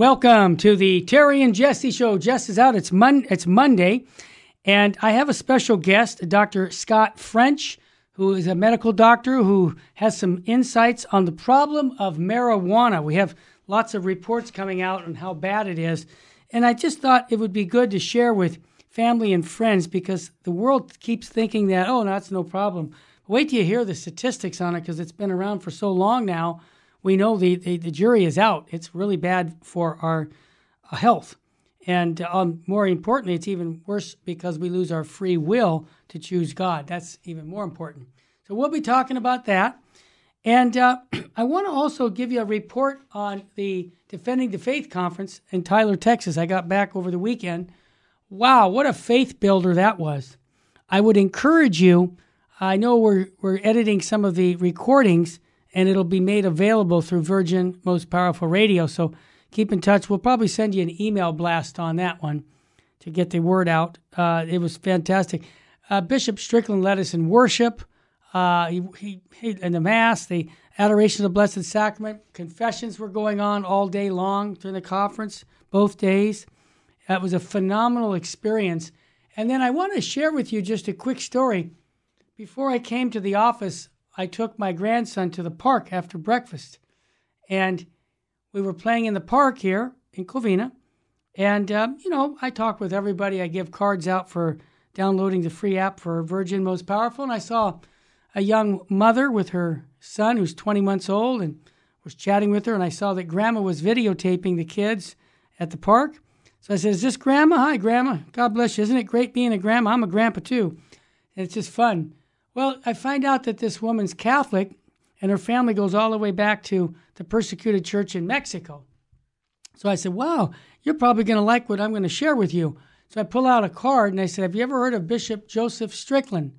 Welcome to the Terry and Jesse Show. Jess is out. It's Mon- It's Monday, and I have a special guest, Dr. Scott French, who is a medical doctor who has some insights on the problem of marijuana. We have lots of reports coming out on how bad it is, and I just thought it would be good to share with family and friends because the world keeps thinking that oh, that's no problem. Wait till you hear the statistics on it because it's been around for so long now we know the, the, the jury is out. It's really bad for our uh, health. And um, more importantly, it's even worse because we lose our free will to choose God. That's even more important. So we'll be talking about that. And uh, I want to also give you a report on the Defending the Faith conference in Tyler, Texas. I got back over the weekend. Wow, what a faith builder that was. I would encourage you. I know we're, we're editing some of the recordings and it'll be made available through Virgin Most Powerful Radio. So keep in touch. We'll probably send you an email blast on that one to get the word out. Uh, it was fantastic. Uh, Bishop Strickland led us in worship. Uh, he, he, he, in the Mass, the adoration of the Blessed Sacrament, confessions were going on all day long during the conference, both days. That was a phenomenal experience. And then I want to share with you just a quick story. Before I came to the office I took my grandson to the park after breakfast. And we were playing in the park here in Covina. And, um, you know, I talk with everybody. I give cards out for downloading the free app for Virgin Most Powerful. And I saw a young mother with her son who's 20 months old and was chatting with her. And I saw that grandma was videotaping the kids at the park. So I said, Is this grandma? Hi, grandma. God bless you. Isn't it great being a grandma? I'm a grandpa too. And it's just fun. Well, I find out that this woman's Catholic and her family goes all the way back to the persecuted church in Mexico. So I said, Wow, you're probably going to like what I'm going to share with you. So I pull out a card and I said, Have you ever heard of Bishop Joseph Strickland?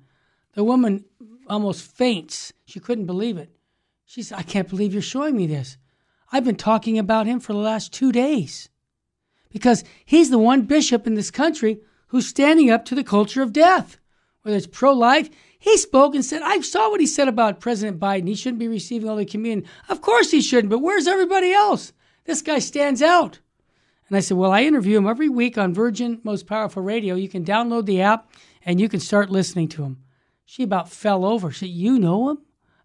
The woman almost faints. She couldn't believe it. She said, I can't believe you're showing me this. I've been talking about him for the last two days because he's the one bishop in this country who's standing up to the culture of death, whether it's pro life. He spoke and said, I saw what he said about President Biden. He shouldn't be receiving all the communion. Of course he shouldn't, but where's everybody else? This guy stands out. And I said, Well, I interview him every week on Virgin Most Powerful Radio. You can download the app and you can start listening to him. She about fell over. She said, You know him?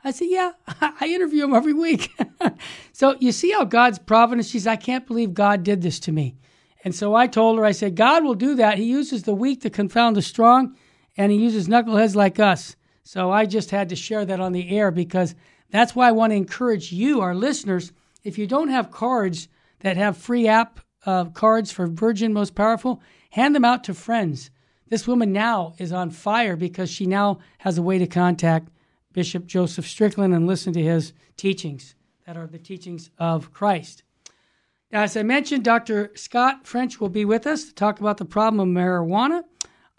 I said, Yeah, I interview him every week. so you see how God's providence, she said, I can't believe God did this to me. And so I told her, I said, God will do that. He uses the weak to confound the strong and he uses knuckleheads like us. So I just had to share that on the air because that's why I want to encourage you, our listeners, if you don't have cards that have free app uh, cards for Virgin Most Powerful, hand them out to friends. This woman now is on fire because she now has a way to contact Bishop Joseph Strickland and listen to his teachings that are the teachings of Christ. Now, as I mentioned, Dr. Scott French will be with us to talk about the problem of marijuana.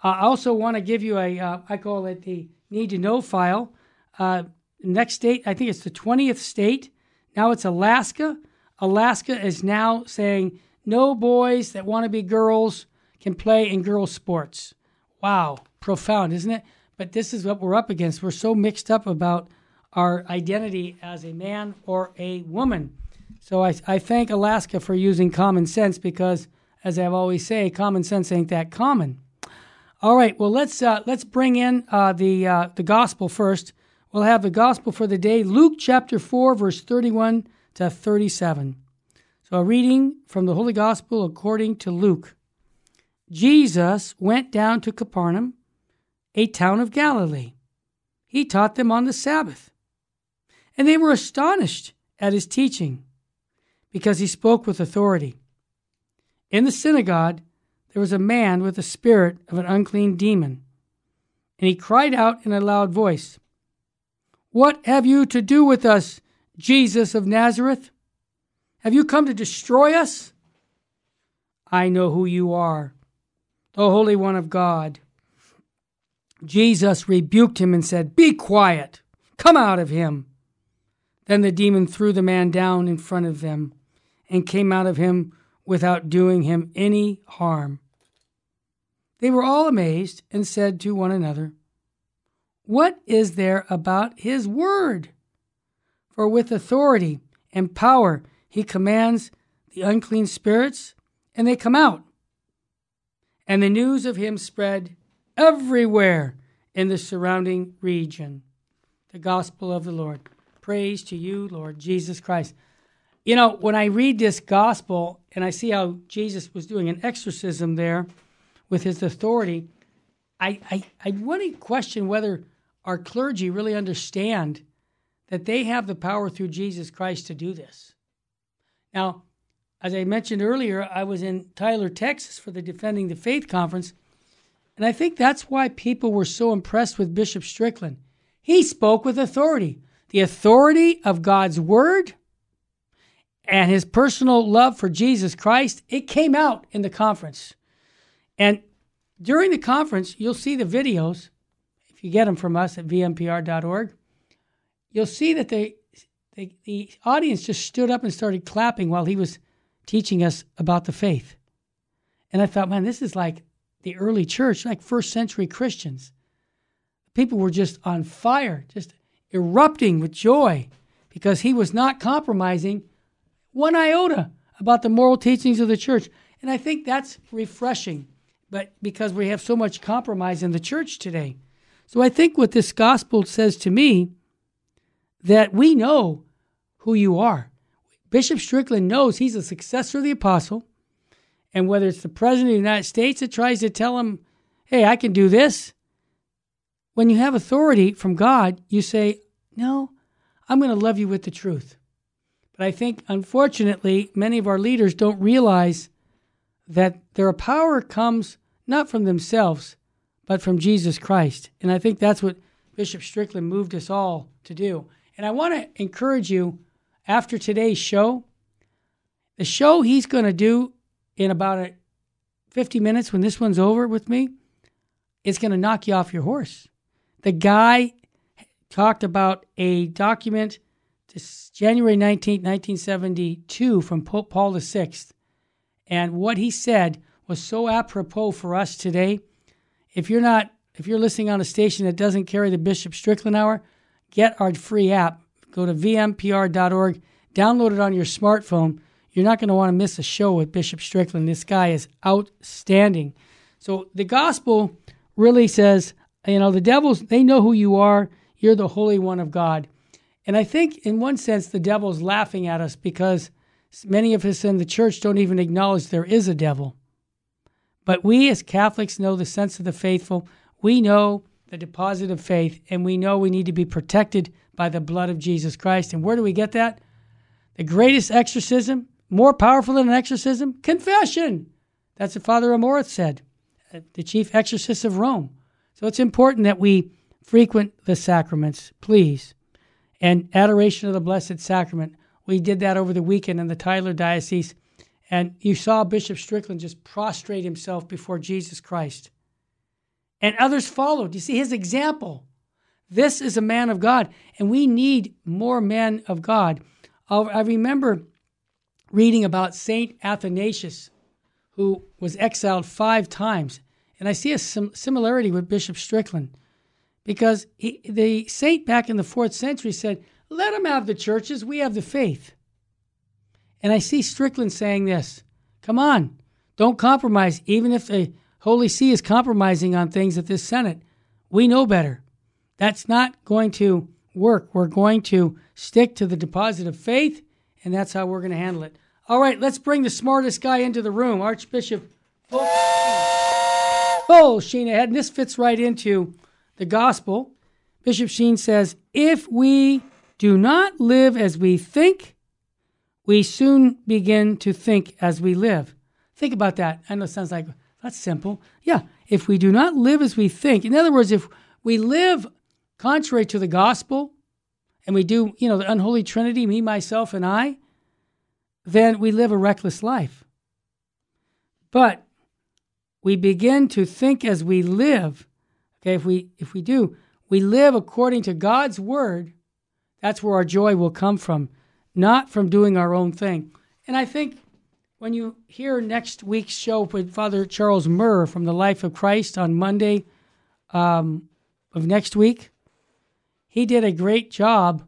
I also want to give you a uh, I call it the need to know file. Uh, next state, I think it's the 20th state. Now it's Alaska. Alaska is now saying no boys that want to be girls can play in girls' sports. Wow, profound, isn't it? But this is what we're up against. We're so mixed up about our identity as a man or a woman. So I, I thank Alaska for using common sense because, as I've always say, common sense ain't that common. All right. Well, let's uh, let's bring in uh, the uh, the gospel first. We'll have the gospel for the day, Luke chapter four, verse thirty-one to thirty-seven. So, a reading from the Holy Gospel according to Luke. Jesus went down to Capernaum, a town of Galilee. He taught them on the Sabbath, and they were astonished at his teaching, because he spoke with authority. In the synagogue there was a man with the spirit of an unclean demon. And he cried out in a loud voice, What have you to do with us, Jesus of Nazareth? Have you come to destroy us? I know who you are, the Holy One of God. Jesus rebuked him and said, Be quiet, come out of him. Then the demon threw the man down in front of them and came out of him without doing him any harm. They were all amazed and said to one another, What is there about his word? For with authority and power he commands the unclean spirits, and they come out. And the news of him spread everywhere in the surrounding region. The gospel of the Lord. Praise to you, Lord Jesus Christ. You know, when I read this gospel and I see how Jesus was doing an exorcism there with his authority, I, I, I want to question whether our clergy really understand that they have the power through Jesus Christ to do this. Now, as I mentioned earlier, I was in Tyler, Texas for the Defending the Faith conference, and I think that's why people were so impressed with Bishop Strickland. He spoke with authority the authority of God's Word and his personal love for Jesus Christ. It came out in the conference. And during the conference, you'll see the videos, if you get them from us at vmpr.org you'll see that they, they, the audience just stood up and started clapping while he was teaching us about the faith. And I thought, man, this is like the early church, like first century Christians. People were just on fire, just erupting with joy because he was not compromising one iota about the moral teachings of the church. And I think that's refreshing, but because we have so much compromise in the church today. So I think what this gospel says to me that we know who you are. Bishop Strickland knows he's a successor of the apostle. And whether it's the president of the United States that tries to tell him, hey, I can do this, when you have authority from God, you say, no, I'm going to love you with the truth. But I think, unfortunately, many of our leaders don't realize that their power comes not from themselves, but from Jesus Christ. And I think that's what Bishop Strickland moved us all to do. And I want to encourage you after today's show, the show he's going to do in about 50 minutes when this one's over with me is going to knock you off your horse. The guy talked about a document January 19, 1972 from Pope Paul VI. And what he said was so apropos for us today. If you're not if you're listening on a station that doesn't carry the Bishop Strickland hour, get our free app. Go to vmpr.org, download it on your smartphone. You're not going to want to miss a show with Bishop Strickland. This guy is outstanding. So the gospel really says, you know, the devils, they know who you are. You're the Holy One of God. And I think, in one sense, the devil's laughing at us because many of us in the church don't even acknowledge there is a devil. But we as Catholics know the sense of the faithful. We know the deposit of faith, and we know we need to be protected by the blood of Jesus Christ. And where do we get that? The greatest exorcism, more powerful than an exorcism? Confession. That's what Father Amorth said, uh, the chief exorcist of Rome. So it's important that we frequent the sacraments, please. And adoration of the Blessed Sacrament. We did that over the weekend in the Tyler Diocese. And you saw Bishop Strickland just prostrate himself before Jesus Christ and others followed. You see his example. This is a man of God, and we need more men of God. I remember reading about Saint Athanasius, who was exiled five times, and I see a sim- similarity with Bishop Strickland, because he, the saint back in the fourth century said, "Let them have the churches; we have the faith." And I see Strickland saying this: "Come on, don't compromise, even if the Holy See is compromising on things at this synod. We know better. That's not going to work. We're going to stick to the deposit of faith, and that's how we're going to handle it. All right, let's bring the smartest guy into the room, Archbishop Oh, Sheen ahead. And this fits right into the gospel. Bishop Sheen says, If we do not live as we think, we soon begin to think as we live. Think about that. I know it sounds like that's simple. Yeah, if we do not live as we think, in other words, if we live contrary to the gospel and we do, you know, the unholy trinity, me, myself, and I, then we live a reckless life. But we begin to think as we live. Okay, if we if we do, we live according to God's word, that's where our joy will come from, not from doing our own thing. And I think when you hear next week's show with Father Charles Murr from the Life of Christ on Monday um, of next week, he did a great job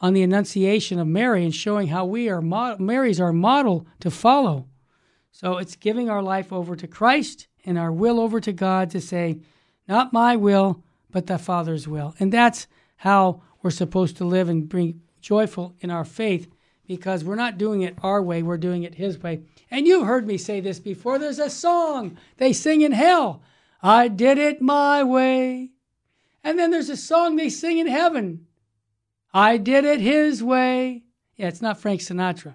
on the Annunciation of Mary and showing how we are Mary's our model to follow. So it's giving our life over to Christ and our will over to God to say, not my will, but the Father's will. And that's how we're supposed to live and bring joyful in our faith because we're not doing it our way, we're doing it His way. And you've heard me say this before. There's a song they sing in hell I did it my way. And then there's a song they sing in heaven I did it His way. Yeah, it's not Frank Sinatra.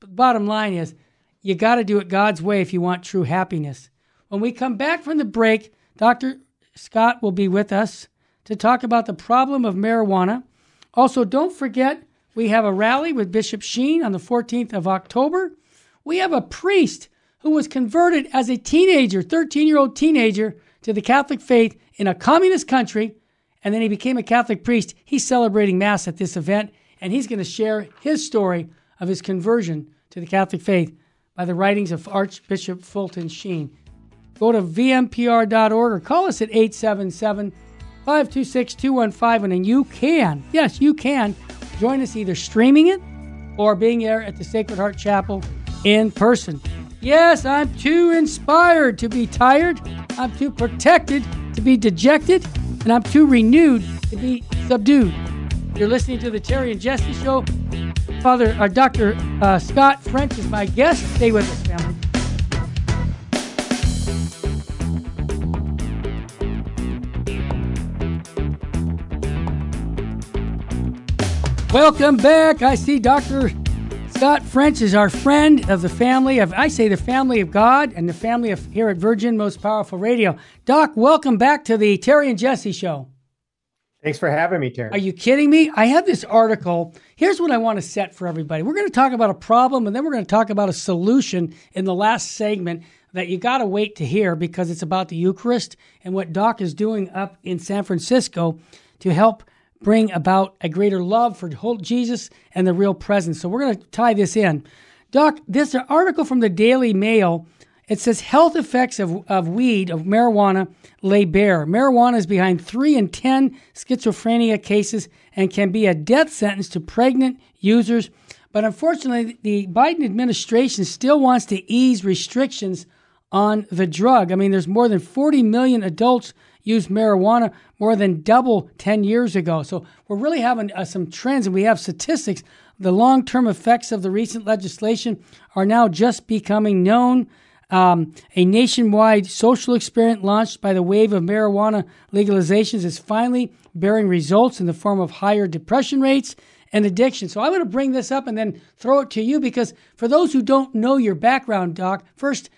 But bottom line is, you got to do it God's way if you want true happiness. When we come back from the break, Dr. Scott will be with us to talk about the problem of marijuana. Also, don't forget we have a rally with Bishop Sheen on the 14th of October. We have a priest who was converted as a teenager, 13 year old teenager, to the Catholic faith in a communist country, and then he became a Catholic priest. He's celebrating Mass at this event, and he's going to share his story of his conversion to the Catholic faith by the writings of Archbishop Fulton Sheen. Go to vmpr.org or call us at 877 526 215, and you can, yes, you can join us either streaming it or being there at the Sacred Heart Chapel in person. Yes, I'm too inspired to be tired. I'm too protected to be dejected. And I'm too renewed to be subdued. You're listening to the Terry and Jesse Show. Father, uh, Dr. Uh, Scott French is my guest. Stay with us, family. Welcome back. I see Dr. Scott French is our friend of the family of, I say, the family of God and the family of here at Virgin Most Powerful Radio. Doc, welcome back to the Terry and Jesse Show. Thanks for having me, Terry. Are you kidding me? I have this article. Here's what I want to set for everybody. We're going to talk about a problem and then we're going to talk about a solution in the last segment that you got to wait to hear because it's about the Eucharist and what Doc is doing up in San Francisco to help bring about a greater love for Jesus and the real presence. So we're going to tie this in. Doc, this article from the Daily Mail, it says health effects of, of weed, of marijuana, lay bare. Marijuana is behind 3 in 10 schizophrenia cases and can be a death sentence to pregnant users. But unfortunately, the Biden administration still wants to ease restrictions on the drug. I mean, there's more than 40 million adults use marijuana, more than double 10 years ago. So we're really having uh, some trends, and we have statistics. The long term effects of the recent legislation are now just becoming known. Um, a nationwide social experiment launched by the wave of marijuana legalizations is finally bearing results in the form of higher depression rates and addiction. So I want to bring this up and then throw it to you because for those who don't know your background, Doc, first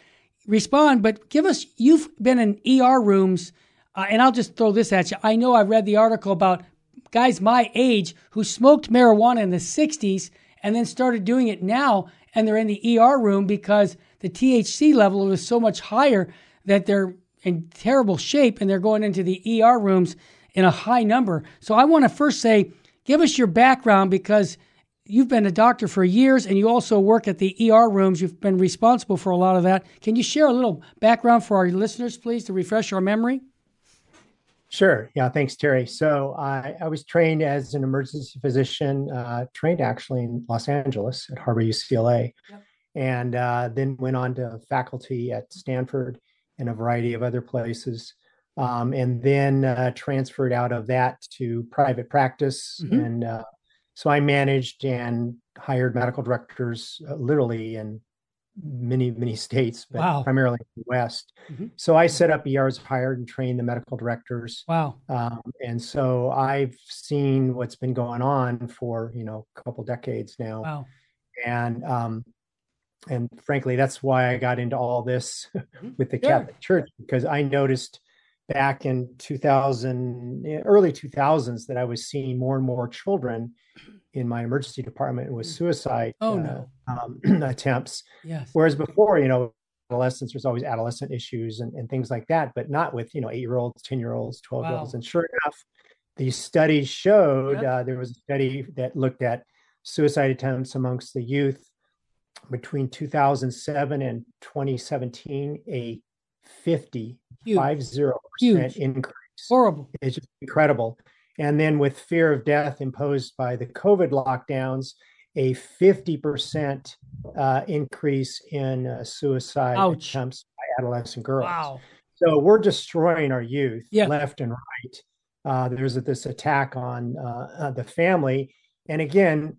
respond, but give us, you've been in ER rooms uh, and I'll just throw this at you. I know I read the article about guys my age who smoked marijuana in the 60s and then started doing it now, and they're in the ER room because the THC level was so much higher that they're in terrible shape and they're going into the ER rooms in a high number. So I want to first say, give us your background because you've been a doctor for years and you also work at the ER rooms. You've been responsible for a lot of that. Can you share a little background for our listeners, please, to refresh our memory? Sure. Yeah. Thanks, Terry. So I, I was trained as an emergency physician, uh, trained actually in Los Angeles at Harbor UCLA, yep. and uh, then went on to faculty at Stanford and a variety of other places. Um, and then uh, transferred out of that to private practice. Mm-hmm. And uh, so I managed and hired medical directors uh, literally in many many states but wow. primarily the west mm-hmm. so i set up ers hired and trained the medical directors wow um, and so i've seen what's been going on for you know a couple decades now wow. and um, and frankly that's why i got into all this mm-hmm. with the sure. catholic church because i noticed back in 2000 early 2000s that i was seeing more and more children in my emergency department with suicide oh, uh, no. um, attempts. Yes. Whereas before, you know, adolescence, there's always adolescent issues and, and things like that, but not with, you know, eight year olds, 10 year olds, 12 year olds. And sure enough, these studies showed yep. uh, there was a study that looked at suicide attempts amongst the youth between 2007 and 2017, a 50, Huge. 50% increase. Horrible. It's just incredible And then with fear of death imposed by the COVID lockdowns, a 50% uh, increase in uh, suicide Ouch. attempts by adolescent girls. Wow. So we're destroying our youth Yeah. left and right. Uh, there's this attack on uh, uh, the family. And again,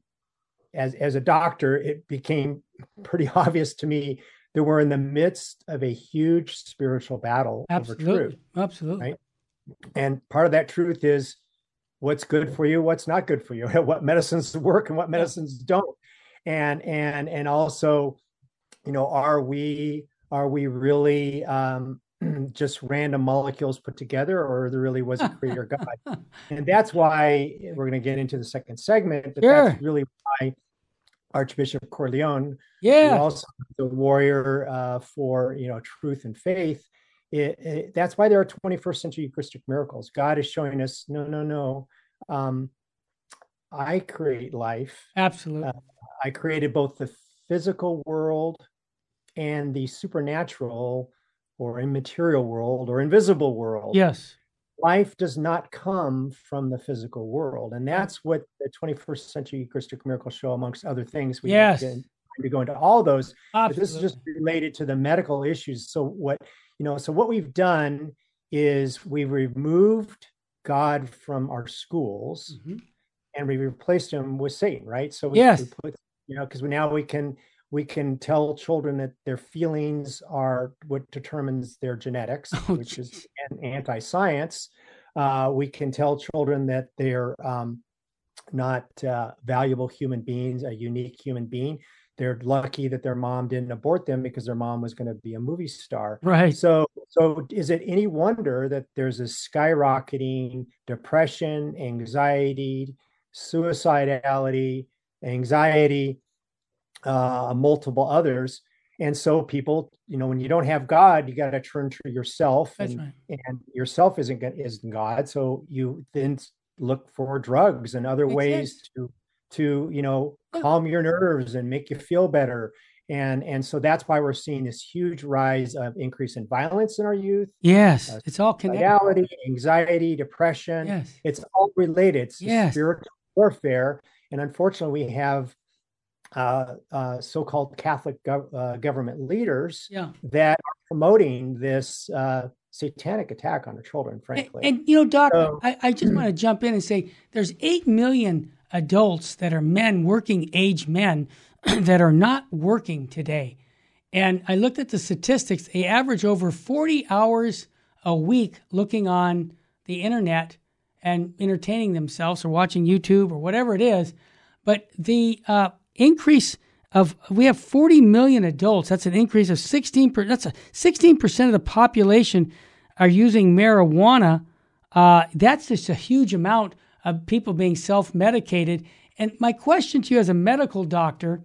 as, as a doctor, it became pretty obvious to me that we're in the midst of a huge spiritual battle over truth. Absolutely. Absolutely. Right. And part of that truth is what's good for you, what's not good for you, what medicines work and what medicines don't. And and and also, you know, are we are we really um just random molecules put together or there really was a creator God? and that's why we're going to get into the second segment, but Sure. that's really why Archbishop Cordileone who Yeah. also the warrior uh, for you know truth and faith. It, it- that's why there are 21st century Eucharistic miracles. God is showing us, no, no, no. Um, I create life. Absolutely. I created both the physical world and the supernatural or immaterial world or invisible world. yes. Life does not come from the physical world. And that's what the 21st century Eucharistic miracle show, amongst other things. We Yes. get to go into all those but this is just related to the medical issues so what you know so what we've done is we've removed god from our schools Mhm. and we replaced him with satan right so we, Yes. we put you know because now we can we can tell children that their feelings are what determines their genetics Oh, which is an anti-science uh, we can tell children that they're um, not uh, valuable human beings a unique human being they're lucky that their mom didn't abort them because their mom was going to be a movie star. Right. So, so is it any wonder that there's a skyrocketing depression, anxiety, suicidality, anxiety, uh, multiple others? And so people, you know, when you don't have God, you got to turn to yourself, and right. and yourself isn't isn't God. So you then look for drugs and other Makes ways sense. to to you know calm your nerves and make you feel better and and so that's why we're seeing this huge rise of increase in violence in our youth Yes. uh, It's all connected. reality anxiety depression Yes. it's all related it's Yes. spiritual warfare and unfortunately we have uh, uh, so-called catholic gov- uh, government leaders Yeah. that are promoting this uh, satanic attack on our children And, frankly and, you know, Doc, So- I, I just want to jump in and say there's 8 million adults that are men, working age men, that are not working today. And I looked at the statistics. They average over 40 hours a week looking on the internet and entertaining themselves or watching YouTube or whatever it is. But the uh, increase of we have 40 million adults. That's an increase of 16. Per, that's a 16 percent of the population are using marijuana. Uh, that's just a huge amount of people being self-medicated. And my question to you, as a medical doctor,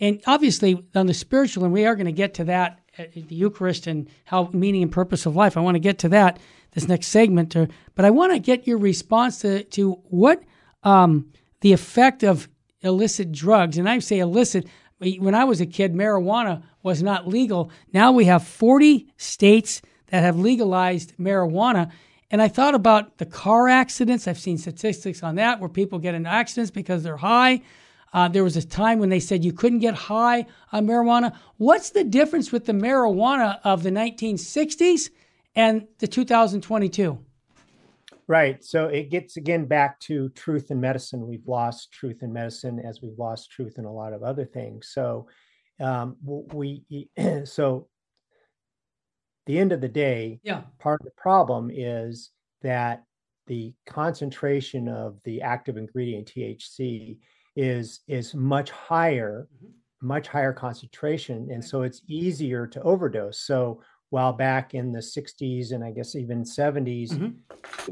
and obviously on the spiritual, and we are going to get to that, uh, the Eucharist and how meaning and purpose of life. I want to get to that this next segment, to, but I want to get your response to to what um, the effect of illicit drugs, and I say illicit. When I was a kid, marijuana was not legal. Now we have 40 states that have legalized marijuana. And I thought about the car accidents. I've seen statistics on that where people get in accidents because they're high. Uh, there was a time when they said you couldn't get high on marijuana. What's the difference with the marijuana of the 1960s and the 2022? Right. So it gets again back to truth in medicine. We've lost truth in medicine as we've lost truth in a lot of other things. So um, we so the end of the day, Yeah. part of the problem is that the concentration of the active ingredient THC is is much higher, Mhm. much higher concentration, and so it's easier to overdose. So while back in the 60s and I guess even 70s, Mhm.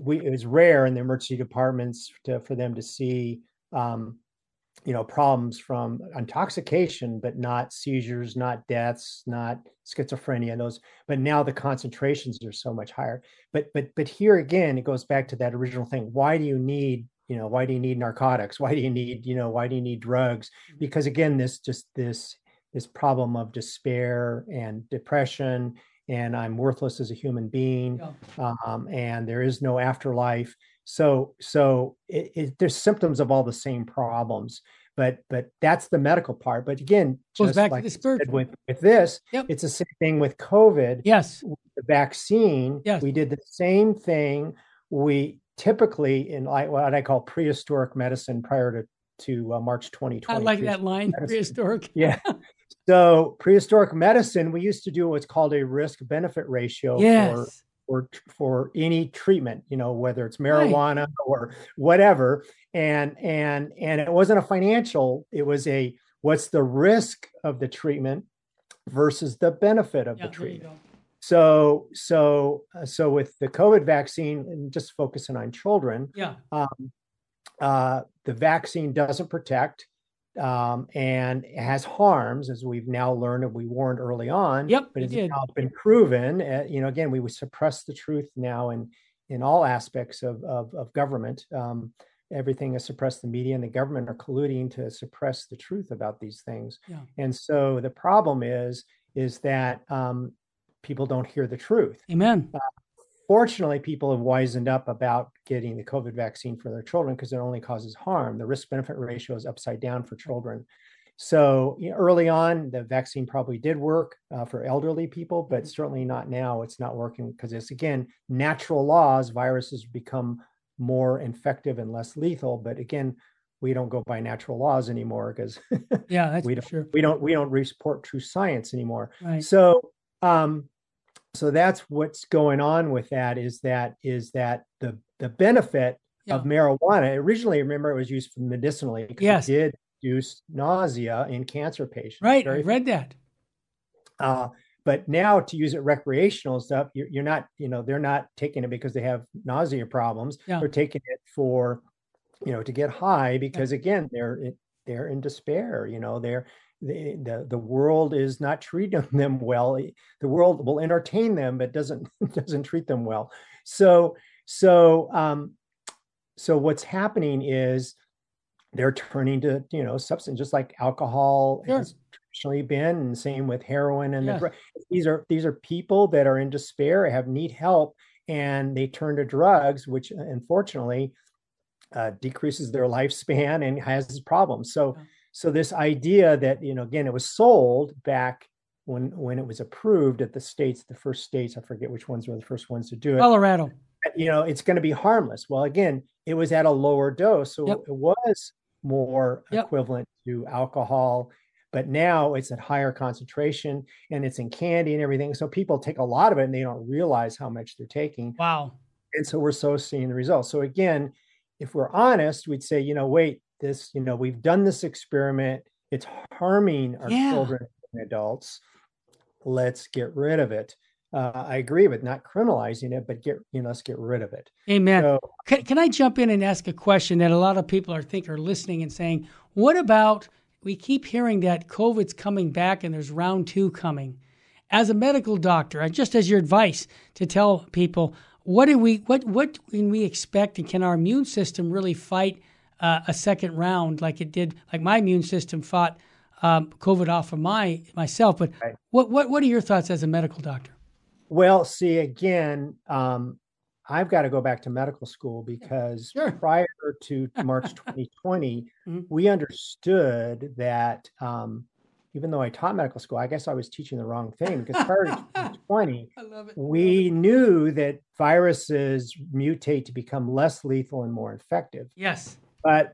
we it was rare in the emergency departments to, for them to see um, you know problems from intoxication but not seizures not deaths not schizophrenia those but now the concentrations are so much higher. But but but here again it goes back to that original thing. Why do you need you know why do you need narcotics? Why do you need you know why do you need drugs? Because again this just this this problem of despair and depression and i'm worthless as a human being Yeah. um, and there is no afterlife So so it, it, there's symptoms of all the same problems, but but that's the medical part. But again, goes back like to the spiritual. With, with this, yep. it's the same thing with COVID. Yes, the vaccine. Yes, we did the same thing. We typically in like what I call prehistoric medicine prior to to uh, March 2020. I like that line, medicine. prehistoric. yeah. So prehistoric medicine, we used to do what's called a risk benefit ratio yes. for for for any treatment, you know, whether it's marijuana right. or whatever. And and and it wasn't a financial, it was a what's the risk of the treatment versus the benefit of yeah, the treatment. So so uh, so with the COVID vaccine, and just focusing on children, yeah, um, uh, the vaccine doesn't protect um, and has harms, as we've now learned and we warned early on. Yep, but it's now been proven. Uh, you know, again, we would suppress the truth now in in all aspects of of, of government. Um, everything is suppressed. The media and the government are colluding to suppress the truth about these things. Yeah. And so the problem is is that um, people don't hear the truth. Amen. Uh, Fortunately, people have wisened up about getting the COVID vaccine for their children because it only causes harm. The risk benefit ratio is upside down for children. So you know, early on, the vaccine probably did work uh, for elderly people, but certainly not now. It's not working because it's again natural laws. Viruses become more infective and less lethal. But again, we don't go by natural laws anymore because yeah, that's we don't sure. we don't we don't report true science anymore. Right. So um, so that's what's going on with that is that is that the the benefit yeah. of marijuana originally remember it was used for medicinally because yes. it did reduce nausea in cancer patients right i read that uh, but now to use it recreational stuff you're, you're, not you know they're not taking it because they have nausea problems yeah. they're taking it for you know to get high because yeah. again they're they're in despair you know they're the, the, the world is not treating them well. The world will entertain them, but doesn't doesn't treat them well. So so um, so what's happening is they're turning to you know substance just like alcohol sure. has traditionally been, and same with heroin and yes. the, these are these are people that are in despair, have need help, and they turn to drugs, which unfortunately uh, decreases their lifespan and has problems. So. So this idea that you know again it was sold back when when it was approved at the states the first states i forget which ones were the first ones to do it colorado you know it's going to be harmless well again it was at a lower dose so yep. it was more yep. equivalent to alcohol but now it's at higher concentration and it's in candy and everything so people take a lot of it and they don't realize how much they're taking wow and so we're so seeing the results so again if we're honest we'd say you know wait this you know we've done this experiment. It's harming our yeah. children and adults. Let's get rid of it. Uh, i agree with not criminalizing it but get you know let's get rid of it. Amen. So, can, can i jump in and ask a question that a lot of people are think are listening and saying what about we keep hearing that covid's coming back and there's round two coming. As a medical doctor and just as your advice to tell people what do we what what can we expect and can our immune system really fight uh, a second round like it did, like my immune system fought um, COVID off of my myself. But right. what what what are your thoughts as a medical doctor? Well, see again, um, I've got to go back to medical school because sure. prior to March 2020, mm-hmm. we understood that um, even though I taught medical school, I guess I was teaching the wrong thing because prior to 2020, we knew that viruses mutate to become less lethal and more infective. Yes. But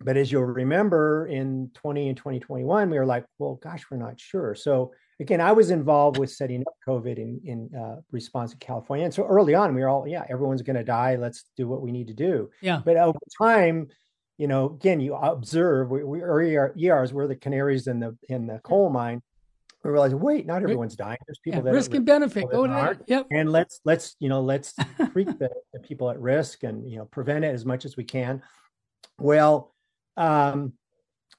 but as you'll remember in 20 and 2021, we were like, well, gosh, we're not sure. So again, I was involved with setting up COVID in, in uh, response to California. And so early on, we were all, yeah, everyone's going to die. Let's do what we need to do. Yeah. But over time, you know, again, you observe we, we ER, ERs, we're the canaries in the in the coal mine. We realize, wait, not everyone's dying. There's people yeah, that risk and benefit. Go. Yep. And let's let's you know let's treat the, the people at risk and you know prevent it as much as we can. Well, um,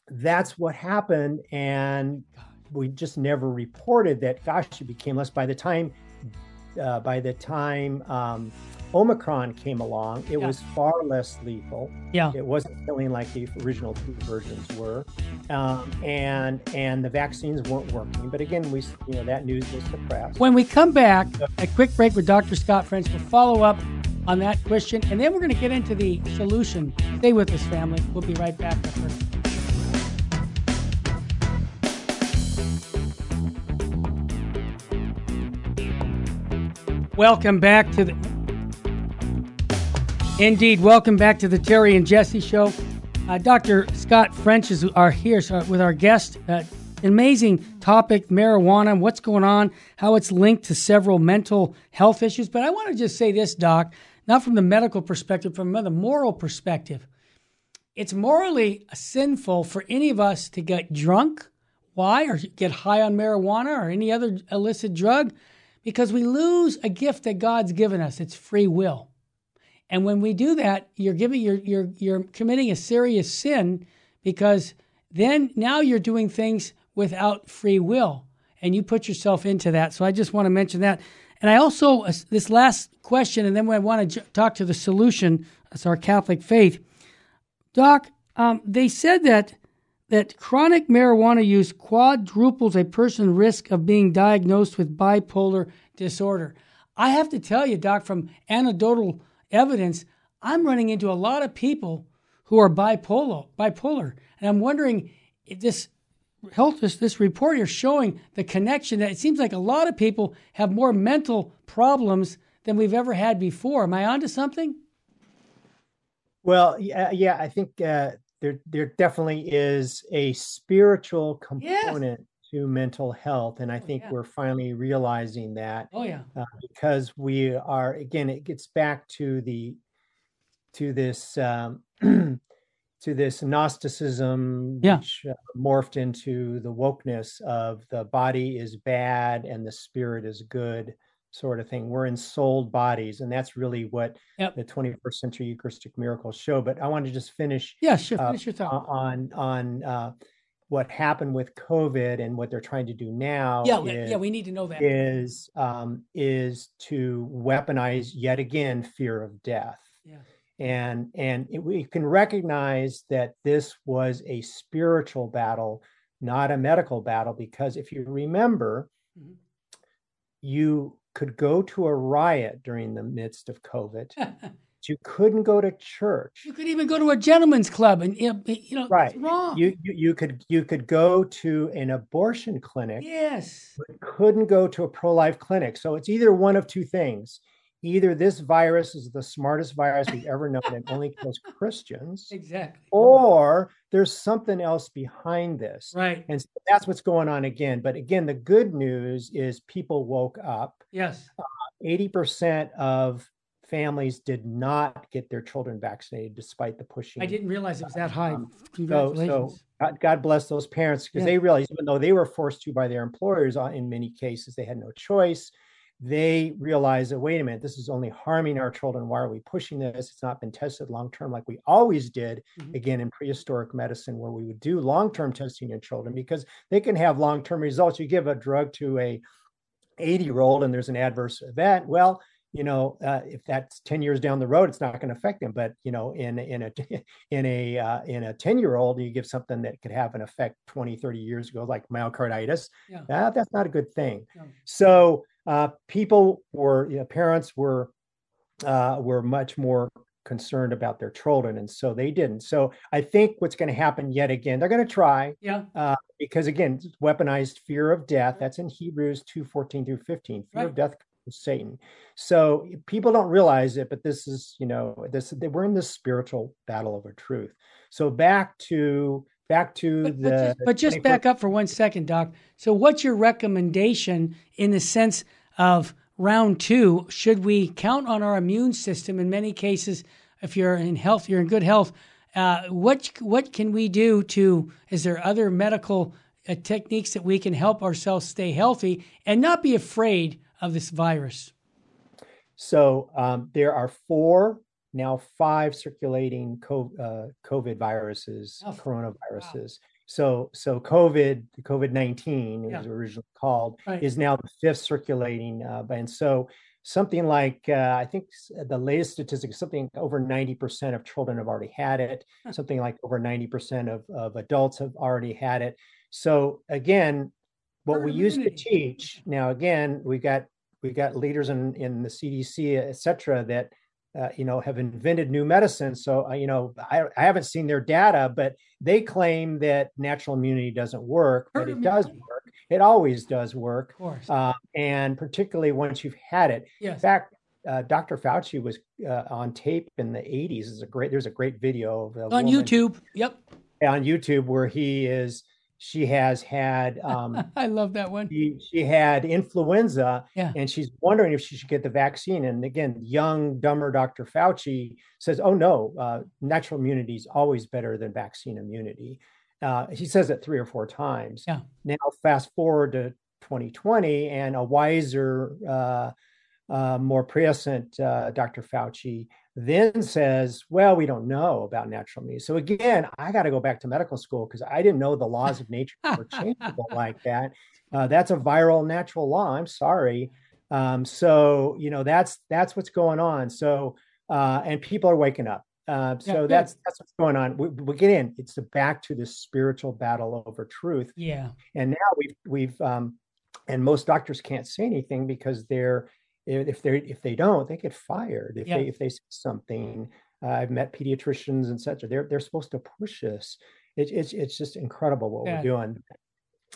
that's what happened. And we just never reported that, gosh, it became less by the time, uh, by the time um, Omicron came along, it Yeah. was far less lethal. Yeah. It wasn't killing like the original two versions were. Um, and, and the vaccines weren't working. But again, we, you know, that news was suppressed. When we come back, a quick break with Dr. Scott French. We'll follow up on that question. And then we're going to get into the solution. Stay with us, family. We'll be right back. Welcome back to the. Indeed, welcome back to the Terry and Jesse Show. Uh, Dr. Scott French is are here so with our guest. Uh, amazing topic, marijuana, what's going on, how it's linked to several mental health issues. But I want to just say this, Doc, not from the medical perspective, from the moral perspective. It's morally sinful for any of us to get drunk. Why? Or get high on marijuana or any other illicit drug because we lose a gift that God's given us. It's free will. And when we do that, you're giving you're you're you're committing a serious sin because then now you're doing things without free will and you put yourself into that. So I just want to mention that. And I also uh, this last question and then I want to talk to the solution. That's our Catholic faith. Doc, um, they said that that chronic marijuana use quadruples a person's risk of being diagnosed with bipolar disorder. I have to tell you, Doc, from anecdotal evidence, I'm running into a lot of people who are bipolar, bipolar, and I'm wondering if this health this, this report here showing the connection that it seems like a lot of people have more mental problems than we've ever had before. Am I onto something? Well, yeah, yeah I think uh, there there definitely is a spiritual component yes. To mental health, and I oh, think yeah. we're finally realizing that. Oh yeah, uh, because we are again, it gets back to the to this um, to this Gnosticism, yeah. which uh, morphed into the wokeness of the body is bad and the spirit is good sort of thing. We're ensouled bodies, and that's really what yep. the 21st century Eucharistic miracles show. But I want to just finish. Yeah, sure. Uh, finish your thought on on uh, what happened with COVID and what they're trying to do now. Yeah, is, yeah, we need to know that. Is um, is to weaponize yet again fear of death. Yeah. And and it, we can recognize that this was a spiritual battle, not a medical battle, because if you remember, mm-hmm. you could go to a riot during the midst of COVID. you couldn't go to church. You could even go to a gentleman's club, and you know, right? wrong. You, you, you could you could go to an abortion clinic. Yes, but couldn't go to a pro life clinic. So it's either one of two things: either this virus is the smartest virus we've ever known and only kills Christians. Exactly. Or there's something else behind this. Right. And so that's what's going on again. But again, the good news is people woke up. Yes. Uh, 80% of families did not get their children vaccinated despite the pushing. I didn't realize it was that high. Um, Congratulations. So, so God, God, bless those parents because yeah. they realized, even though they were forced to by their employers, uh, in many cases, they had no choice they realized that wait a minute this is only harming our children why are we pushing this it's not been tested long term like we always did mm-hmm. again in prehistoric medicine where we would do long term testing in children because they can have long term results you give a drug to a 80 year old and there's an adverse event well you know uh, if that's 10 years down the road it's not going to affect them but you know in in a in a uh, in a 10 year old you give something that could have an effect 20 30 years ago like myocarditis yeah. uh, that's not a good thing so uh, people were, you know, parents were uh, were much more concerned about their children, and so they didn't. So I think what's going to happen yet again, they're going to try, yeah, uh, because again, weaponized fear of death. That's in Hebrews two fourteen through fifteen. Fear right. of death Satan. So people don't realize it, but this is, you know, this we're in this spiritual battle over truth. So back to back to but, the. But just, but just back up for one second, Doc. So, what's your recommendation in the sense of round two? Should we count on our immune system? In many cases, if you're in health, you're in good health. Uh, what what can we do to? Is there other medical uh, techniques that we can help ourselves stay healthy and not be afraid of this virus? So um, there are four now five circulating COVID, uh, viruses, oh, coronaviruses. Wow. So, so COVID, COVID nineteen, it yeah. was originally called, right. is now the fifth circulating, uh, and so something like uh, I think the latest statistic, something over ninety percent of children have already had it. Something like over ninety percent of of adults have already had it. So again, what we used to teach now, again, we got we got leaders in in the CDC, et cetera, that uh, you know, have invented new medicine. So, uh, you know, I, I, haven't seen their data, but they claim that natural immunity doesn't work, but it does work. It always does work. Of course. Uh, and particularly once you've had it. Yes. In fact, uh, Dr. Fauci was uh, on tape in the 80s. Is a great. There's a great video of on YouTube. Yep. On YouTube, where he is she has had um, i love that one she, she had influenza yeah. and she's wondering if she should get the vaccine and again young dumber dr fauci says oh no uh, natural immunity is always better than vaccine immunity uh, he says it three or four times yeah. now fast forward to 2020 and a wiser uh, uh more prescient uh, dr fauci then says, well, we don't know about natural immunity. So again, I got to go back to medical school because I didn't know the laws of nature were changeable like that. Uh, that's a viral natural law. I'm sorry. Um, so you know that's that's what's going on. So uh, and people are waking up. Uh, so yeah, that's that's what's going on. We, we, get in. It's back to this spiritual battle over truth. Yeah. And now we've we've um, and most doctors can't say anything because they're if they if they don't, they get fired. If yeah. they if they say something, uh, I've met pediatricians and such. They're they're supposed to push us. It, it's it's just incredible what yeah. we're doing.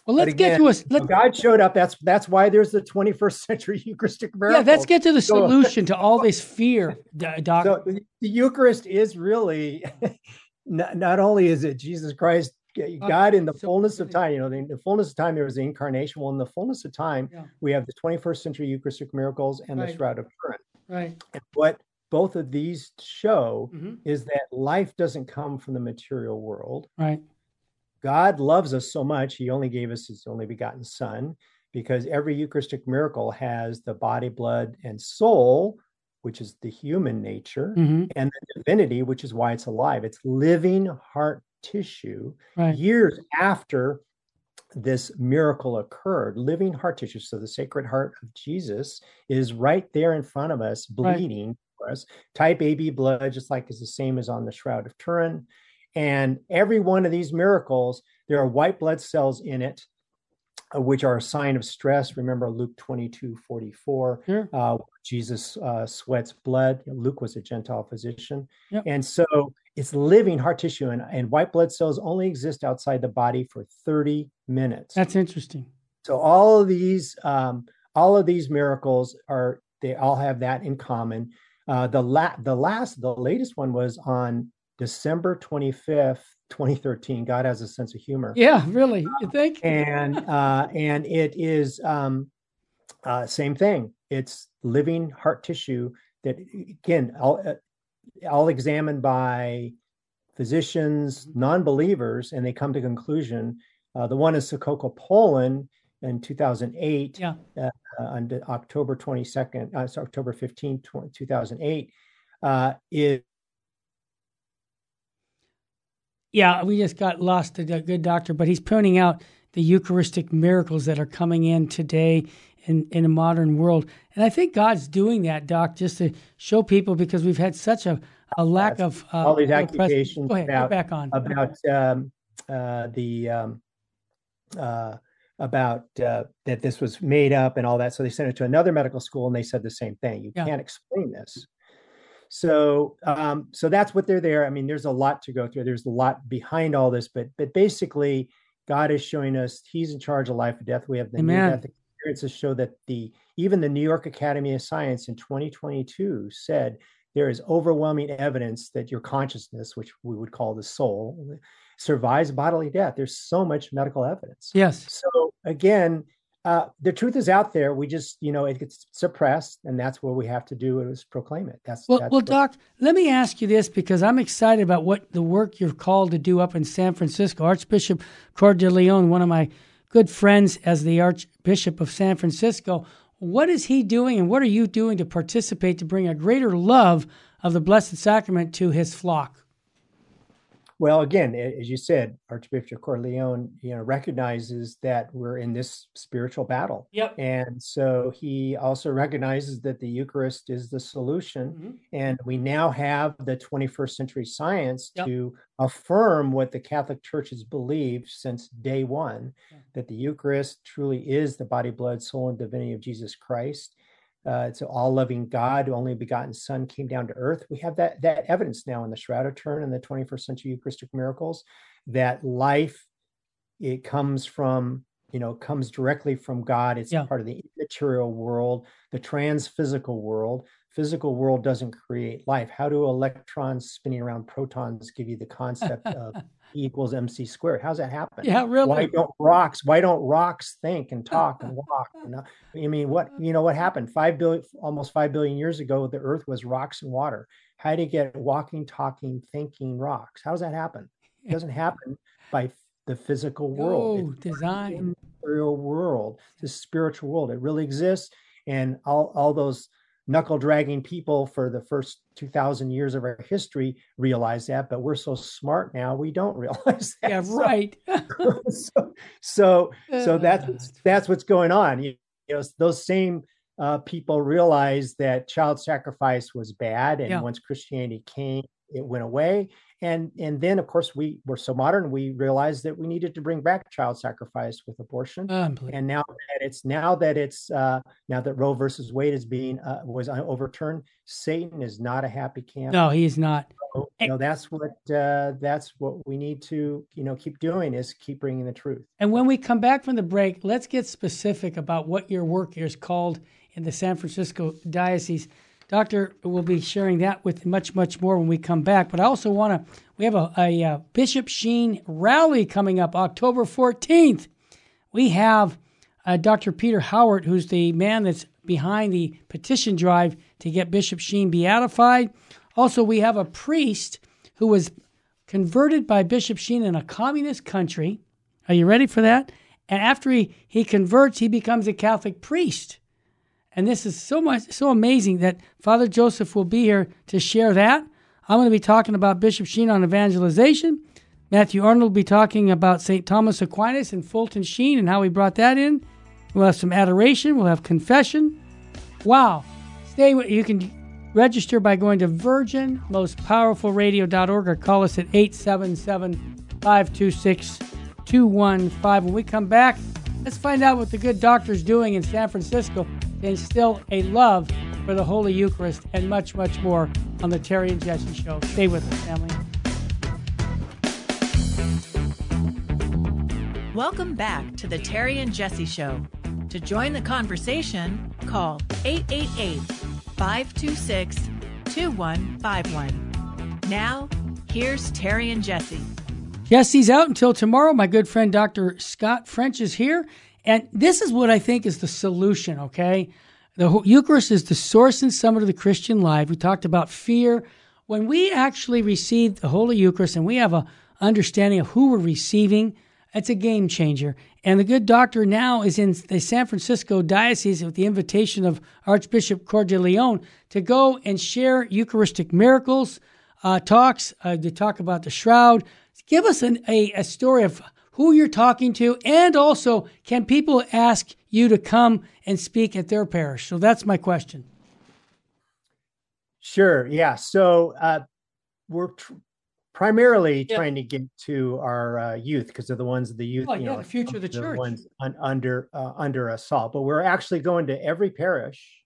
Well, let's again, get to us. Let, God showed up. That's that's why there's the 21st century Eucharistic miracle. Yeah, let's get to the solution to all this fear, Doc. So the Eucharist is really not, not only is it Jesus Christ God in the fullness of time, you know, in the fullness of time, there was the incarnation. Well, in the fullness of time, yeah. we have the 21st century Eucharistic miracles and right. the Shroud of Turin. Right. And what both of these show mm-hmm. is that life doesn't come from the material world. Right. God loves us so much, he only gave us his only begotten son because every Eucharistic miracle has the body, blood, and soul, which is the human nature, mm-hmm. and the divinity, which is why it's alive. It's living heart tissue right. years after this miracle occurred. Living heart tissue. So the Sacred Heart of Jesus is right there in front of us, bleeding right. for us. Type AB blood, just like is the same as on the Shroud of Turin. And every one of these miracles, there are white blood cells in it uh, which are a sign of stress. Remember Luke 22 44, sure. uh, Jesus uh, sweats blood. Luke was a Gentile physician. Yep. And so it's living heart tissue, and, and white blood cells only exist outside the body for 30 minutes. That's interesting. So all of these, um, all of these miracles are, they all have that in common. Uh, the la- the last, the latest one was on December 25th, 2013. God has a sense of humor. Yeah, really. You think? and uh, and it is um, uh, same thing. It's living heart tissue that again, all, uh, all examined by physicians, non-believers, and they come to conclusion. Uh, the one is Sokółka, Poland, in 2008, yeah. Uh, on October 22nd, uh, October 15, 2008, uh, is yeah, we just got lost a good doctor, but he's pointing out the Eucharistic miracles that are coming in today in, in a modern world. And I think God's doing that, Doc, just to show people because we've had such a, a lack of uh, all these accusations Go ahead, about, back on. about um, uh, the um, uh, about uh, that this was made up and all that. So they sent it to another medical school and they said the same thing. You yeah. can't explain this. So, um, so that's what they're there. I mean, there's a lot to go through. There's a lot behind all this, but but basically, God is showing us He's in charge of life and death. We have the Amen. near death experiences show that the even the New York Academy of Science in 2022 said there is overwhelming evidence that your consciousness, which we would call the soul, survives bodily death. There's so much medical evidence. Yes. So again, uh, the truth is out there. We just, you know, it gets suppressed, and that's what we have to do is proclaim it. That's well, that's well, Doc. Let me ask you this because I'm excited about what the work you're called to do up in San Francisco. Archbishop Cordileone, one of my good friends as the Archbishop of San Francisco, what is he doing, and what are you doing to participate to bring a greater love of the Blessed Sacrament to his flock? Well, again, as you said, Archbishop Cordileone, you know, recognizes that we're in this spiritual battle. Yep. And so he also recognizes that the Eucharist is the solution. Mm-hmm. And we now have the 21st century science yep. to affirm what the Catholic Church has believed since day one, that the Eucharist truly is the body, blood, soul, and divinity of Jesus Christ. Uh, it's an all-loving God, only begotten Son came down to earth. We have that that evidence now in the Shroud of Turin and the 21st century Eucharistic miracles that life it comes from you know comes directly from God. It's yeah. part of the immaterial world, the trans-physical world. Physical world doesn't create life. How do electrons spinning around protons give you the concept of E equals MC squared. How's that happen? Yeah, really. Why don't rocks? Why don't rocks think and talk and walk? You know, I mean, what you know, what happened? Five billion, almost five billion years ago, the Earth was rocks and water. How do you get walking, talking, thinking rocks? How does that happen? It doesn't happen by the physical world. Oh, design. Real world, the spiritual world. It really exists, and all all those knuckle dragging people for the first 2000 years of our history realize that but we're so smart now we don't realize that. Yeah right. so so, so that's that's what's going on. You know those same uh, people realized that child sacrifice was bad and yeah. once christianity came it went away and and then of course we were so modern we realized that we needed to bring back child sacrifice with abortion. And now that it's now that it's uh, now that roe versus wade is being uh, was overturned satan is not a happy camp. No he's not. So, you know that's what uh, that's what we need to you know keep doing is keep bringing the truth. And when we come back from the break let's get specific about what your work is called in the san francisco diocese Doctor will be sharing that with much, much more when we come back. But I also want to, we have a, a, a, Bishop Sheen rally coming up October 14th. We have uh, Dr. Peter Howard, who's the man that's behind the petition drive to get Bishop Sheen beatified. Also, we have a priest who was converted by Bishop Sheen in a communist country. Are you ready for that? And after he, he converts, he becomes a Catholic priest. And this is so much so amazing that Father Joseph will be here to share that. I'm going to be talking about Bishop Sheen on evangelization. Matthew Arnold will be talking about St. Thomas Aquinas and Fulton Sheen and how he brought that in. We'll have some adoration. We'll have confession. Wow. Stay. You can register by going to virginmostpowerfulradio.org or call us at 877 526 215. When we come back, let's find out what the good doctor's doing in San Francisco instill a love for the Holy Eucharist and much, much more on the Terry and Jesse Show. Stay with us, family. Welcome back to the Terry and Jesse Show. To join the conversation, call 888 526 2151. Now, here's Terry and Jesse. Jesse's out until tomorrow. My good friend Dr. Scott French is here. And this is what I think is the solution, okay? The Eucharist is the source and summit of the Christian life. We talked about fear. When we actually receive the Holy Eucharist and we have a understanding of who we're receiving, it's a game changer. And the good doctor now is in the San Francisco Diocese with the invitation of Archbishop Cordileone to go and share Eucharistic miracles, uh, talks, uh, to talk about the shroud. Give us an, a, a story of who you're talking to, and also can people ask you to come and speak at their parish? So that's my question. Sure. Yeah. So uh, we're tr- primarily yeah. trying to get to our uh, youth because they're the ones the youth, oh, you yeah, know, the future of the, the church, ones un- under uh, under assault. But we're actually going to every parish,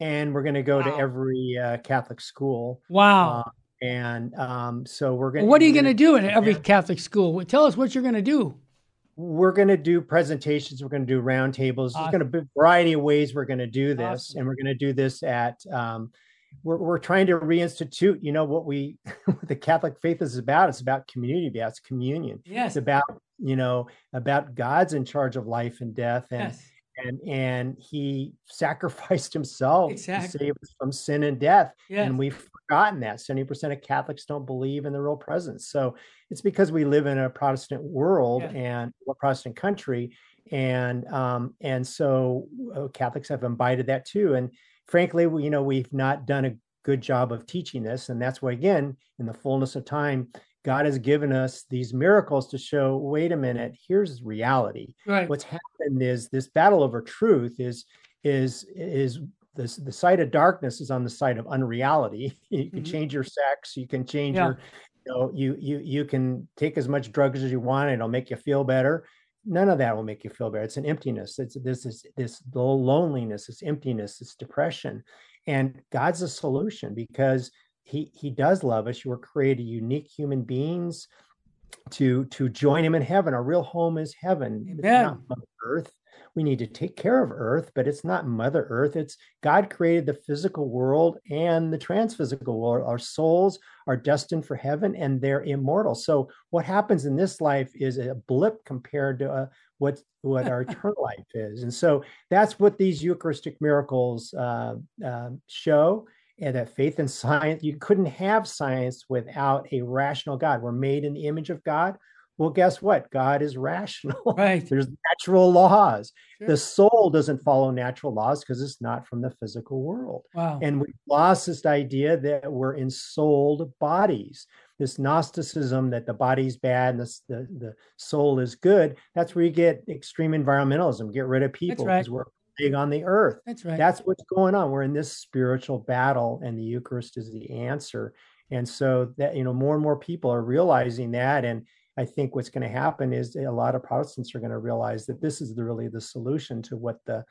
and we're going to go wow. to every uh, Catholic school. Wow. And um, so we're going. What are you going to do in every Catholic school? Tell us what you're going to do. We're going to do presentations. We're going to do roundtables. Awesome. There's going to be a variety of ways we're going to do this, awesome. and we're going to do this at. Um, we're we're trying to reinstitute. You know what we what the Catholic faith is about. It's about community. It's communion. Yes. It's about you know about God's in charge of life and death, and yes and and he sacrificed himself exactly. to save us from sin and death yes. and we've forgotten that 70% of catholics don't believe in the real presence so it's because we live in a protestant world yeah. and a protestant country and um and so uh, catholics have imbibed that too and frankly we, you know we've not done a good job of teaching this and that's why again in the fullness of time God has given us these miracles to show, wait a minute, here's reality. Right. What's happened is this battle over truth is is is the, the side of darkness is on the side of unreality. You can mm-hmm. change your sex, you can change yeah. your, you know, you you you can take as much drugs as you want, and it'll make you feel better. none of that will make you feel better. It's an emptiness. It's this is this loneliness, this emptiness, this depression. And God's a solution because He He does love us. You were created unique human beings to to join him in heaven. Our real home is heaven. Amen. Not earth we need to take care of earth but it's not mother earth it's god created the physical world and the transphysical world our souls are destined for heaven and they're immortal so what happens in this life is a blip compared to uh, what what our eternal life is and so that's what these eucharistic miracles uh, uh, show and that faith and science you couldn't have science without a rational god we're made in the image of god well, guess what? God is rational. Right. There's natural laws. Sure. The soul doesn't follow natural laws because it's not from the physical world. Wow. And we lost this idea that we're ensouled bodies. This Gnosticism that the body's bad and the, the, the soul is good. That's where you get extreme environmentalism. Get rid of people because right. we're big on the earth. That's right. That's what's going on. We're in this spiritual battle, and the Eucharist is the answer. And so that you know, more and more people are realizing that, and I think what's going to happen is a lot of Protestants are going to realize that this is the, really the solution to what the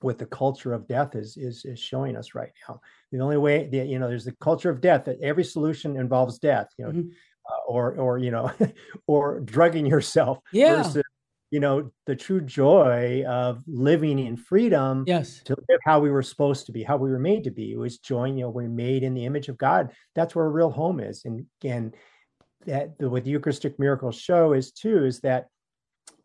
what the culture of death is is is showing us right now. The only way, the, you know, there's the culture of death that every solution involves death, you know, mm-hmm. uh, or or you know, or drugging yourself. Yeah. Versus, you know, the true joy of living in freedom. Yes. To live how we were supposed to be, how we were made to be. It was joy. You know, we're made in the image of God. That's where a real home is, and and that the, what the Eucharistic miracles show is too is that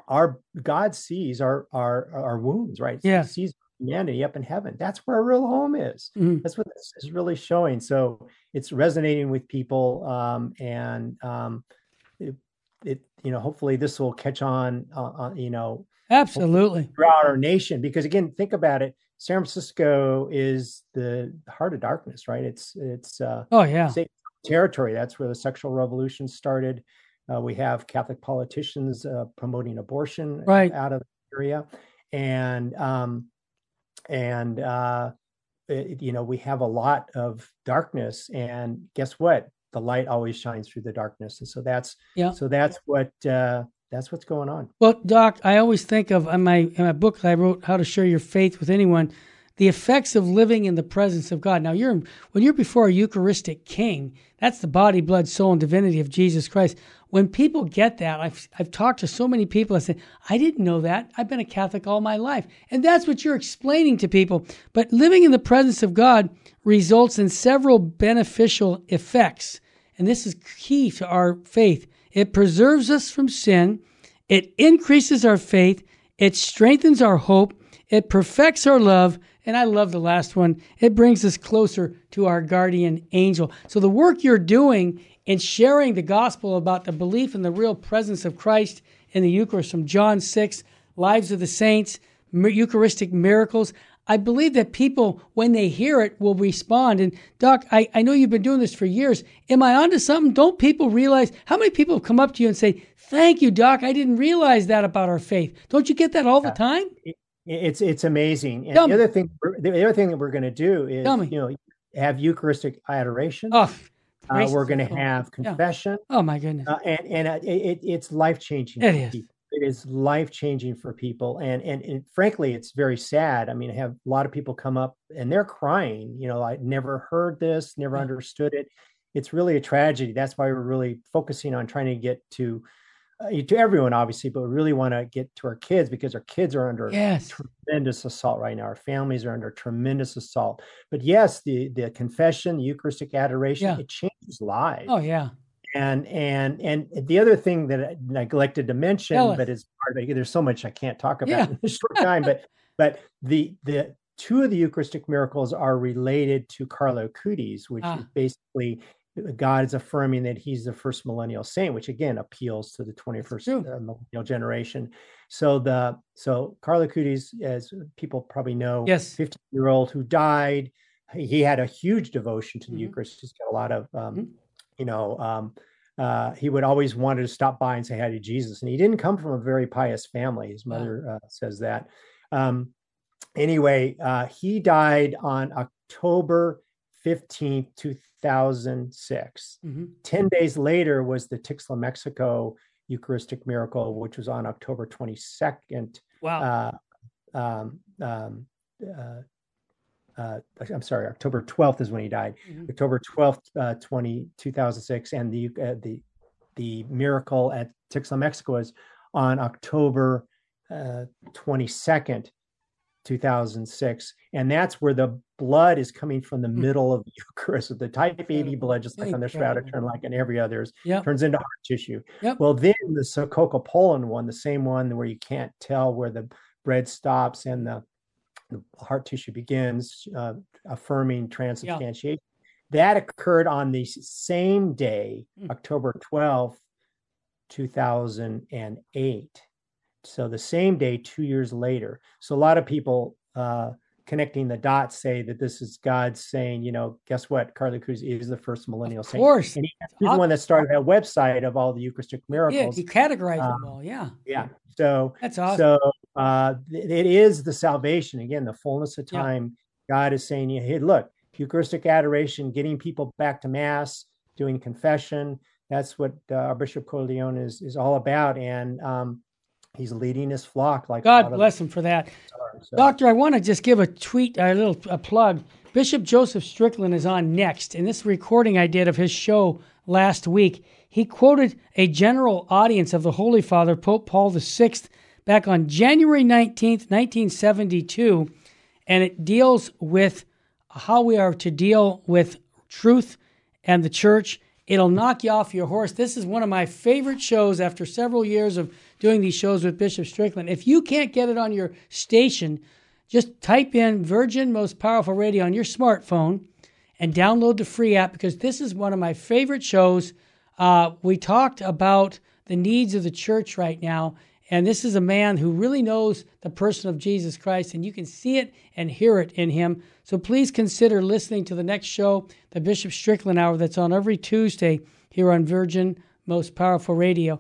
our God sees our our our wounds, right? Yeah. He sees humanity up in heaven. That's where our real home is. Mm-hmm. That's what this is really showing. So it's resonating with people, um, and um, it, it, you know, hopefully this will catch on, uh, uh, you know, absolutely throughout our nation. Because again, think about it. San Francisco is the heart of darkness, right? It's it's uh, oh yeah, territory. That's where the sexual revolution started. Uh, we have Catholic politicians uh, promoting abortion right. out of the area, and um, and uh, it, you know we have a lot of darkness. And guess what? The light always shines through the darkness, and so that's yeah. So that's what uh, that's what's going on. Well, Doc, I always think of in my in my book I wrote "How to Share Your Faith with Anyone." The effects of living in the presence of God. Now, you're when you're before a Eucharistic King, that's the body, blood, soul, and divinity of Jesus Christ. When people get that, I've I've talked to so many people. I said, I didn't know that. I've been a Catholic all my life, and that's what you're explaining to people. But living in the presence of God results in several beneficial effects, and this is key to our faith. It preserves us from sin. It increases our faith. It strengthens our hope. It perfects our love and I love the last one. It brings us closer to our guardian angel. So the work you're doing in sharing the gospel about the belief in the real presence of Christ in the Eucharist from John 6, Lives of the Saints, Eucharistic miracles. I believe that people, when they hear it, will respond. And Doc, I, I know you've been doing this for years. Am I onto something? Don't people realize how many people have come up to you and say, Thank you, Doc. I didn't realize that about our faith. Don't you get that all the time? It's it's amazing. And Tell the me. other thing, the other thing that we're going to do is, you know, have Eucharistic adoration. Oh, uh, we're going to have confession. Yeah. Oh my goodness! Uh, and and uh, it, it's life changing. It is. People. It is life changing for people, and, and and frankly, it's very sad. I mean, I have a lot of people come up and they're crying. You know, I never heard this, never yeah. understood it. It's really a tragedy. That's why we're really focusing on trying to get to to everyone, obviously, but we really want to get to our kids because our kids are under yes. tremendous assault right now. Our families are under tremendous assault. But yes, the the confession, the Eucharistic adoration, yeah. it changes lives. Oh yeah. And and and the other thing that I neglected to mention, but is part of it, there's so much I can't talk about yeah. in this short time, but but the the two of the Eucharistic miracles are related to Carlo Acutis, which ah. is basically God is affirming that he's the first millennial saint, which again appeals to the 21st uh, millennial generation. So the so Carlo Acutis, as people probably know, yes, 50 year old who died, he had a huge devotion to the mm-hmm. Eucharist. He's got a lot of, um, mm-hmm. you know, um, uh, he would always wanted to stop by and say hi to Jesus, and he didn't come from a very pious family. His mother uh, says that. Um, anyway, uh, he died on October 15th, 2006. Mm-hmm. 10 days later was the Tixtla, Mexico Eucharistic miracle, which was on October 22nd. Wow. Uh, um, um, uh, uh, I'm sorry, October 12th is when he died. Mm-hmm. October 12th, uh, 20, 2006, and the uh, the the miracle at Tixtla, Mexico is on October 22nd, uh, 2006, and that's where the blood is coming from the mm-hmm. middle of the Eucharist. the type AB blood, just like on the shroud, turn like in every others, yep. turns into heart tissue. Yep. Well, then the Sokółka Poland one, the same one where you can't tell where the bread stops and the the heart tissue begins, uh, affirming transubstantiation. That occurred on the same day, mm. October 12th, 2008. So the same day, two years later. So a lot of people uh, connecting the dots say that this is God saying, you know, guess what? Carlo Acutis is the first millennial saint. Of course. And he's the one that started that website of all the Eucharistic miracles. Yeah, he categorized them all. Yeah. Yeah. So that's awesome. So uh, it is the salvation again, the fullness of time. Yeah. God is saying, "Hey, look, Eucharistic adoration, getting people back to Mass, doing confession. That's what uh, our Bishop Cordileone is is all about." And um, he's leading his flock like God bless him for that. so. Doctor, I want to just give a tweet, a little a plug. Bishop Joseph Strickland is on next. In this recording I did of his show last week, he quoted a general audience of the Holy Father, Pope Paul VI, back on January 19th, 1972, and it deals with how we are to deal with truth and the church. It'll knock you off your horse. This is one of my favorite shows after several years of doing these shows with Bishop Strickland. If you can't get it on your station, just type in Virgin Most Powerful Radio on your smartphone and download the free app because this is one of my favorite shows. Uh, we talked about the needs of the church right now, and this is a man who really knows the person of Jesus Christ, and you can see it and hear it in him. So please consider listening to the next show, the Bishop Strickland Hour, that's on every Tuesday here on Virgin Most Powerful Radio.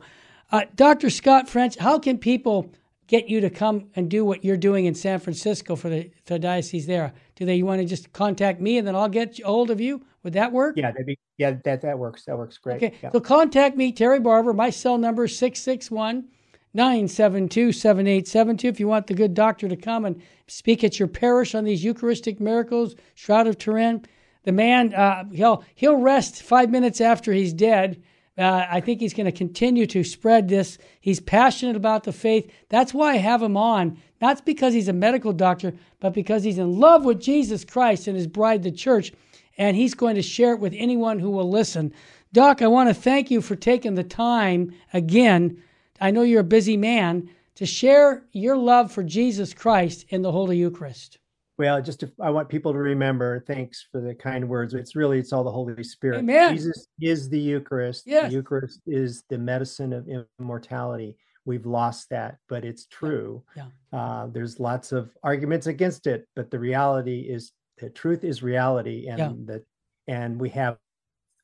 Uh, Dr. Scott French, how can people get you to come and do what you're doing in San Francisco for the, for the diocese there? Do they want to just contact me and then I'll get hold of you? Would that work? Yeah, that'd be, yeah, that, that works. That works great. Okay, yeah. so contact me, Terry Barber. My cell number is 661- 972 7872 if you want the good doctor to come and speak at your parish on these Eucharistic miracles, Shroud of Turin. The man, uh, he'll, he'll rest five minutes after he's dead. Uh, I think he's going to continue to spread this. He's passionate about the faith. That's why I have him on, not because he's a medical doctor, but because he's in love with Jesus Christ and his bride, the church, and he's going to share it with anyone who will listen. Doc, I want to thank you for taking the time again I know you're a busy man, to share your love for Jesus Christ in the Holy Eucharist. Well, just to, I want people to remember. Thanks for the kind words. It's really it's all the Holy Spirit. Amen. Jesus is the Eucharist. Yes. The Eucharist is the medicine of immortality. We've lost that, but it's true. Yeah. yeah. Uh, there's lots of arguments against it, but the reality is the truth is reality, and yeah. that and we have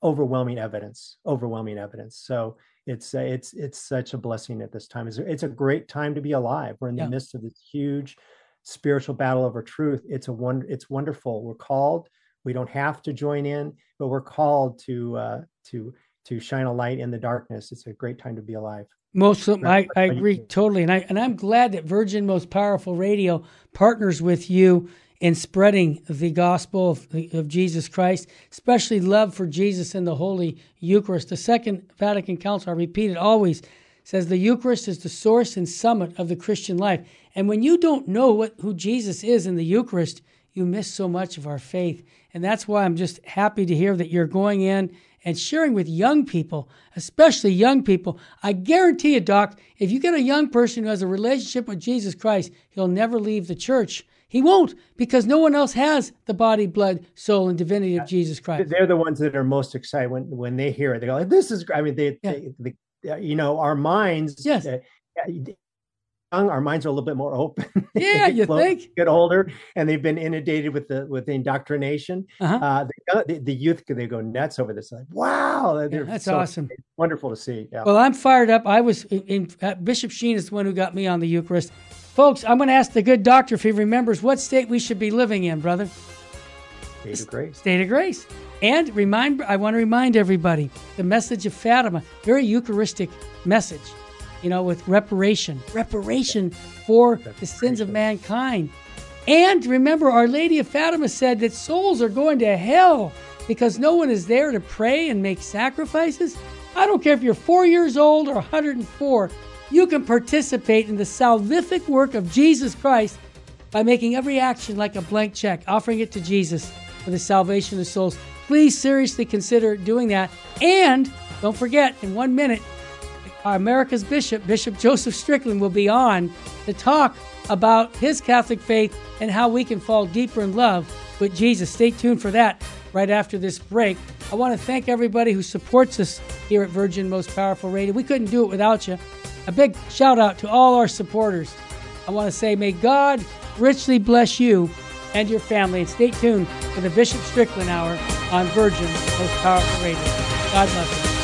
overwhelming evidence. Overwhelming evidence. So it's uh, it's it's such a blessing at this time. It's, it's a great time to be alive. We're in the midst of this huge spiritual battle over truth. It's a one. It's wonderful. We're called. We don't have to join in, but we're called to uh, to to shine a light in the darkness. It's a great time to be alive. Most of, I, I agree totally, and I and I'm glad that Virgin Most Powerful Radio partners with you in spreading the gospel of, of, Jesus Christ, especially love for Jesus in the Holy Eucharist. The Second Vatican Council, I repeat it always, says the Eucharist is the source and summit of the Christian life. And when you don't know what, who Jesus is in the Eucharist, you miss so much of our faith. And that's why I'm just happy to hear that you're going in and sharing with young people, especially young people. I guarantee you, Doc, if you get a young person who has a relationship with Jesus Christ, he'll never leave the church he won't because no one else has the body, blood, soul, and divinity of Jesus Christ. They're the ones that are most excited when when they hear it. They go, like, "This is." I mean, they, yeah. they, they you know, our minds. Yes. Uh, our minds are a little bit more open. Yeah, you think? Get older, and they've been inundated with the with the indoctrination. Uh-huh. Uh, the, the, youth, they go nuts over this. Like, wow, yeah, that's so, awesome. wonderful to see. Yeah. Well, I'm fired up. I was in, in uh, Bishop Sheen is the one who got me on the Eucharist. Folks, I'm going to ask the good doctor if he remembers what state we should be living in, brother. State of grace. State of grace. And remind, I want to remind everybody the message of Fatima, very Eucharistic message, you know, with reparation, reparation for reparation. the sins of mankind. And remember, Our Lady of Fatima said that souls are going to hell because no one is there to pray and make sacrifices. I don't care if you're four years old or 104, you can participate in the salvific work of Jesus Christ by making every action like a blank check, offering it to Jesus for the salvation of souls. Please seriously consider doing that. And don't forget, in one minute, our America's Bishop, Bishop Joseph Strickland, will be on to talk about his Catholic faith and how we can fall deeper in love with Jesus. Stay tuned for that right after this break. I want to thank everybody who supports us here at Virgin Most Powerful Radio. We couldn't do it without you. A big shout out to all our supporters. I want to say, may God richly bless you and your family. And stay tuned for the Bishop Strickland Hour on Virgin Most Powerful Radio. God bless you.